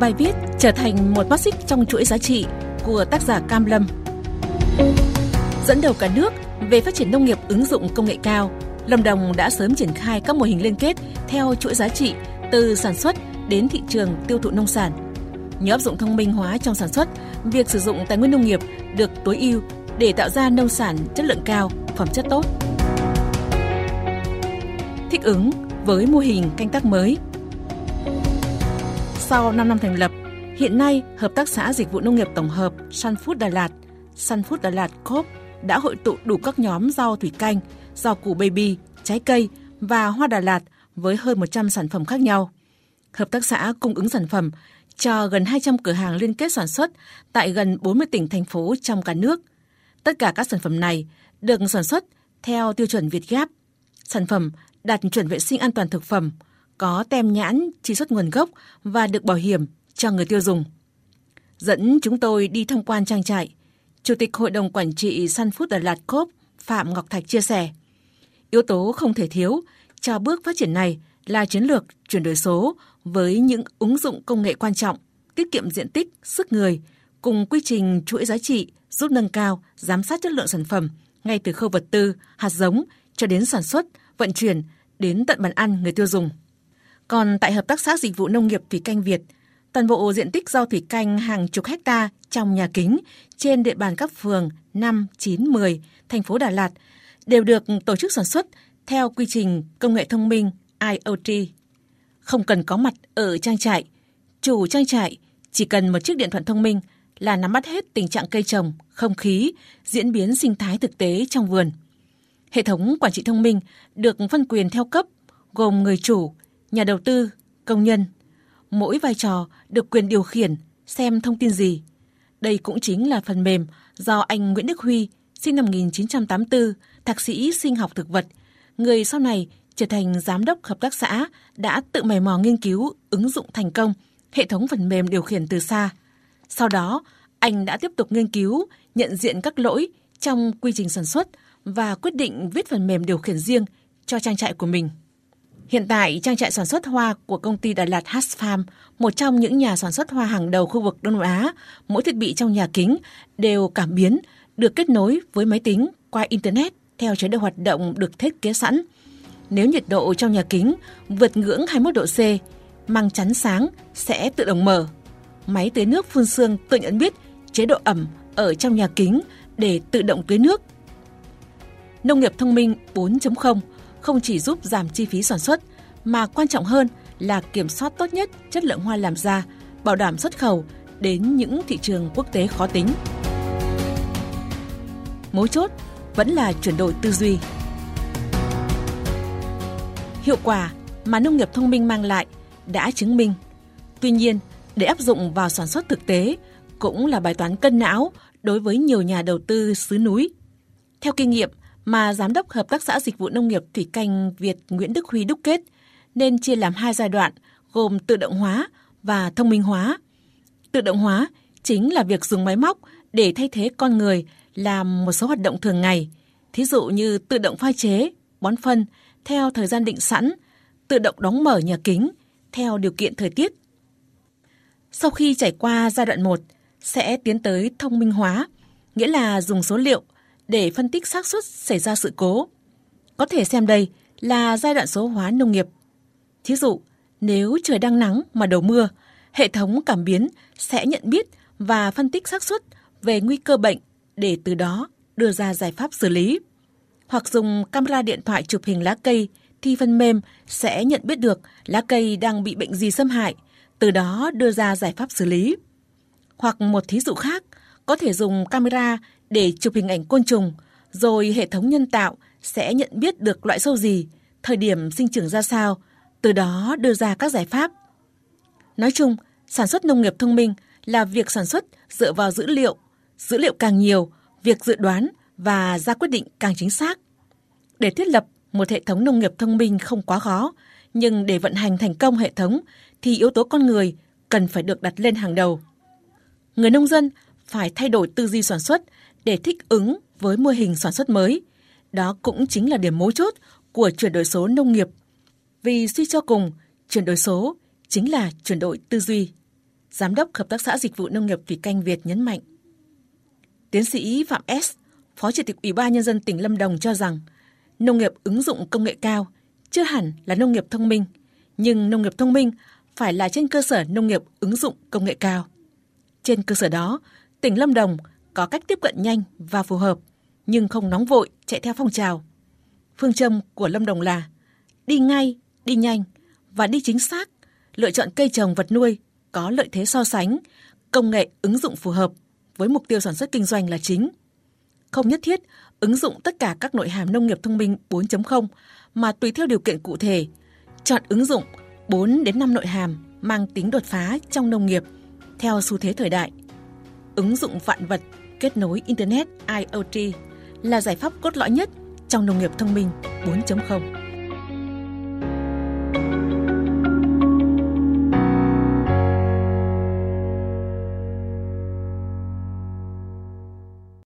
Bài viết trở thành một mắt xích trong chuỗi giá trị của tác giả Cam Lâm. Dẫn đầu cả nước về phát triển nông nghiệp ứng dụng công nghệ cao, Lâm Đồng đã sớm triển khai các mô hình liên kết theo chuỗi giá trị từ sản xuất đến thị trường tiêu thụ nông sản. Nhờ áp dụng thông minh hóa trong sản xuất, việc sử dụng tài nguyên nông nghiệp được tối ưu để tạo ra nông sản chất lượng cao, phẩm chất tốt. Thích ứng với mô hình canh tác mới. Sau 5 năm thành lập, hiện nay Hợp tác xã Dịch vụ Nông nghiệp Tổng hợp Sun Food Đà Lạt, Sun Food Đà Lạt Coop đã hội tụ đủ các nhóm rau thủy canh, rau củ baby, trái cây và hoa Đà Lạt với hơn 100 sản phẩm khác nhau. Hợp tác xã cung ứng sản phẩm cho gần 200 cửa hàng liên kết sản xuất tại gần 40 tỉnh thành phố trong cả nước. Tất cả các sản phẩm này được sản xuất theo tiêu chuẩn Việt gáp, Sản phẩm đạt chuẩn vệ sinh an toàn thực phẩm, có tem nhãn, truy xuất nguồn gốc và được bảo hiểm cho người tiêu dùng. Dẫn chúng tôi đi tham quan trang trại, Chủ tịch Hội đồng Quản trị Sun Food Đà Lạt Cốp Phạm Ngọc Thạch chia sẻ, yếu tố không thể thiếu cho bước phát triển này là chiến lược chuyển đổi số với những ứng dụng công nghệ quan trọng, tiết kiệm diện tích, sức người, cùng quy trình chuỗi giá trị giúp nâng cao, giám sát chất lượng sản phẩm ngay từ khâu vật tư, hạt giống cho đến sản xuất, vận chuyển đến tận bàn ăn người tiêu dùng. Còn tại Hợp tác xã Dịch vụ Nông nghiệp Thủy Canh Việt, toàn bộ diện tích rau thủy canh hàng chục hecta trong nhà kính trên địa bàn các phường 5, 9, 10, thành phố Đà Lạt đều được tổ chức sản xuất theo quy trình công nghệ thông minh IoT. Không cần có mặt ở trang trại, chủ trang trại chỉ cần một chiếc điện thoại thông minh là nắm bắt hết tình trạng cây trồng, không khí, diễn biến sinh thái thực tế trong vườn. Hệ thống quản trị thông minh được phân quyền theo cấp, gồm người chủ, nhà đầu tư, công nhân. Mỗi vai trò được quyền điều khiển, xem thông tin gì. Đây cũng chính là phần mềm do anh Nguyễn Đức Huy, sinh năm 1984, thạc sĩ sinh học thực vật, người sau này trở thành giám đốc hợp tác xã đã tự mày mò nghiên cứu ứng dụng thành công hệ thống phần mềm điều khiển từ xa. Sau đó, anh đã tiếp tục nghiên cứu, nhận diện các lỗi trong quy trình sản xuất và quyết định viết phần mềm điều khiển riêng cho trang trại của mình. Hiện tại, trang trại sản xuất hoa của công ty Đà Lạt Hass Farm, một trong những nhà sản xuất hoa hàng đầu khu vực Đông Nam Á, mỗi thiết bị trong nhà kính đều cảm biến, được kết nối với máy tính qua Internet theo chế độ hoạt động được thiết kế sẵn. Nếu nhiệt độ trong nhà kính vượt ngưỡng 21 độ C, măng chắn sáng sẽ tự động mở. Máy tưới nước phun sương tự nhận biết chế độ ẩm ở trong nhà kính để tự động tưới nước. Nông nghiệp thông minh 4.0 không chỉ giúp giảm chi phí sản xuất mà quan trọng hơn là kiểm soát tốt nhất chất lượng hoa làm ra, bảo đảm xuất khẩu đến những thị trường quốc tế khó tính. Mấu chốt vẫn là chuyển đổi tư duy. Hiệu quả mà nông nghiệp thông minh mang lại đã chứng minh. Tuy nhiên, để áp dụng vào sản xuất thực tế cũng là bài toán cân não đối với nhiều nhà đầu tư xứ núi. Theo kinh nghiệm mà Giám đốc Hợp tác xã Dịch vụ Nông nghiệp Thủy Canh Việt Nguyễn Đức Huy đúc kết, nên chia làm hai giai đoạn gồm tự động hóa và thông minh hóa. Tự động hóa chính là việc dùng máy móc để thay thế con người làm một số hoạt động thường ngày, thí dụ như tự động pha chế, bón phân theo thời gian định sẵn, tự động đóng mở nhà kính theo điều kiện thời tiết. Sau khi trải qua giai đoạn 1, sẽ tiến tới thông minh hóa, nghĩa là dùng số liệu để phân tích xác suất xảy ra sự cố. Có thể xem đây là giai đoạn số hóa nông nghiệp. Thí dụ, nếu trời đang nắng mà đầu mưa, hệ thống cảm biến sẽ nhận biết và phân tích xác suất về nguy cơ bệnh để từ đó đưa ra giải pháp xử lý. Hoặc dùng camera điện thoại chụp hình lá cây thì phần mềm sẽ nhận biết được lá cây đang bị bệnh gì xâm hại, từ đó đưa ra giải pháp xử lý. Hoặc một thí dụ khác, có thể dùng camera để chụp hình ảnh côn trùng, rồi hệ thống nhân tạo sẽ nhận biết được loại sâu gì, thời điểm sinh trưởng ra sao, từ đó đưa ra các giải pháp. Nói chung, sản xuất nông nghiệp thông minh là việc sản xuất dựa vào dữ liệu, dữ liệu càng nhiều, việc dự đoán và ra quyết định càng chính xác. Để thiết lập một hệ thống nông nghiệp thông minh không quá khó, nhưng để vận hành thành công hệ thống thì yếu tố con người cần phải được đặt lên hàng đầu. Người nông dân phải thay đổi tư duy sản xuất để thích ứng với mô hình sản xuất mới. Đó cũng chính là điểm mấu chốt của chuyển đổi số nông nghiệp. Vì suy cho cùng, chuyển đổi số chính là chuyển đổi tư duy. Giám đốc Hợp tác xã Dịch vụ Nông nghiệp Thủy Canh Việt nhấn mạnh. Tiến sĩ Phạm S., Phó Chủ tịch Ủy ban Nhân dân tỉnh Lâm Đồng cho rằng nông nghiệp ứng dụng công nghệ cao chưa hẳn là nông nghiệp thông minh, nhưng nông nghiệp thông minh phải là trên cơ sở nông nghiệp ứng dụng công nghệ cao. Trên cơ sở đó, tỉnh Lâm Đồng có cách tiếp cận nhanh và phù hợp, nhưng không nóng vội chạy theo phong trào. Phương châm của Lâm Đồng là đi ngay, đi nhanh và đi chính xác, lựa chọn cây trồng vật nuôi có lợi thế so sánh, công nghệ ứng dụng phù hợp với mục tiêu sản xuất kinh doanh là chính. Không nhất thiết ứng dụng tất cả các nội hàm nông nghiệp thông minh 4.0 mà tùy theo điều kiện cụ thể, chọn ứng dụng 4 đến 5 nội hàm mang tính đột phá trong nông nghiệp theo xu thế thời đại. Ứng dụng vạn vật kết nối Internet IoT là giải pháp cốt lõi nhất trong nông nghiệp thông minh 4.0.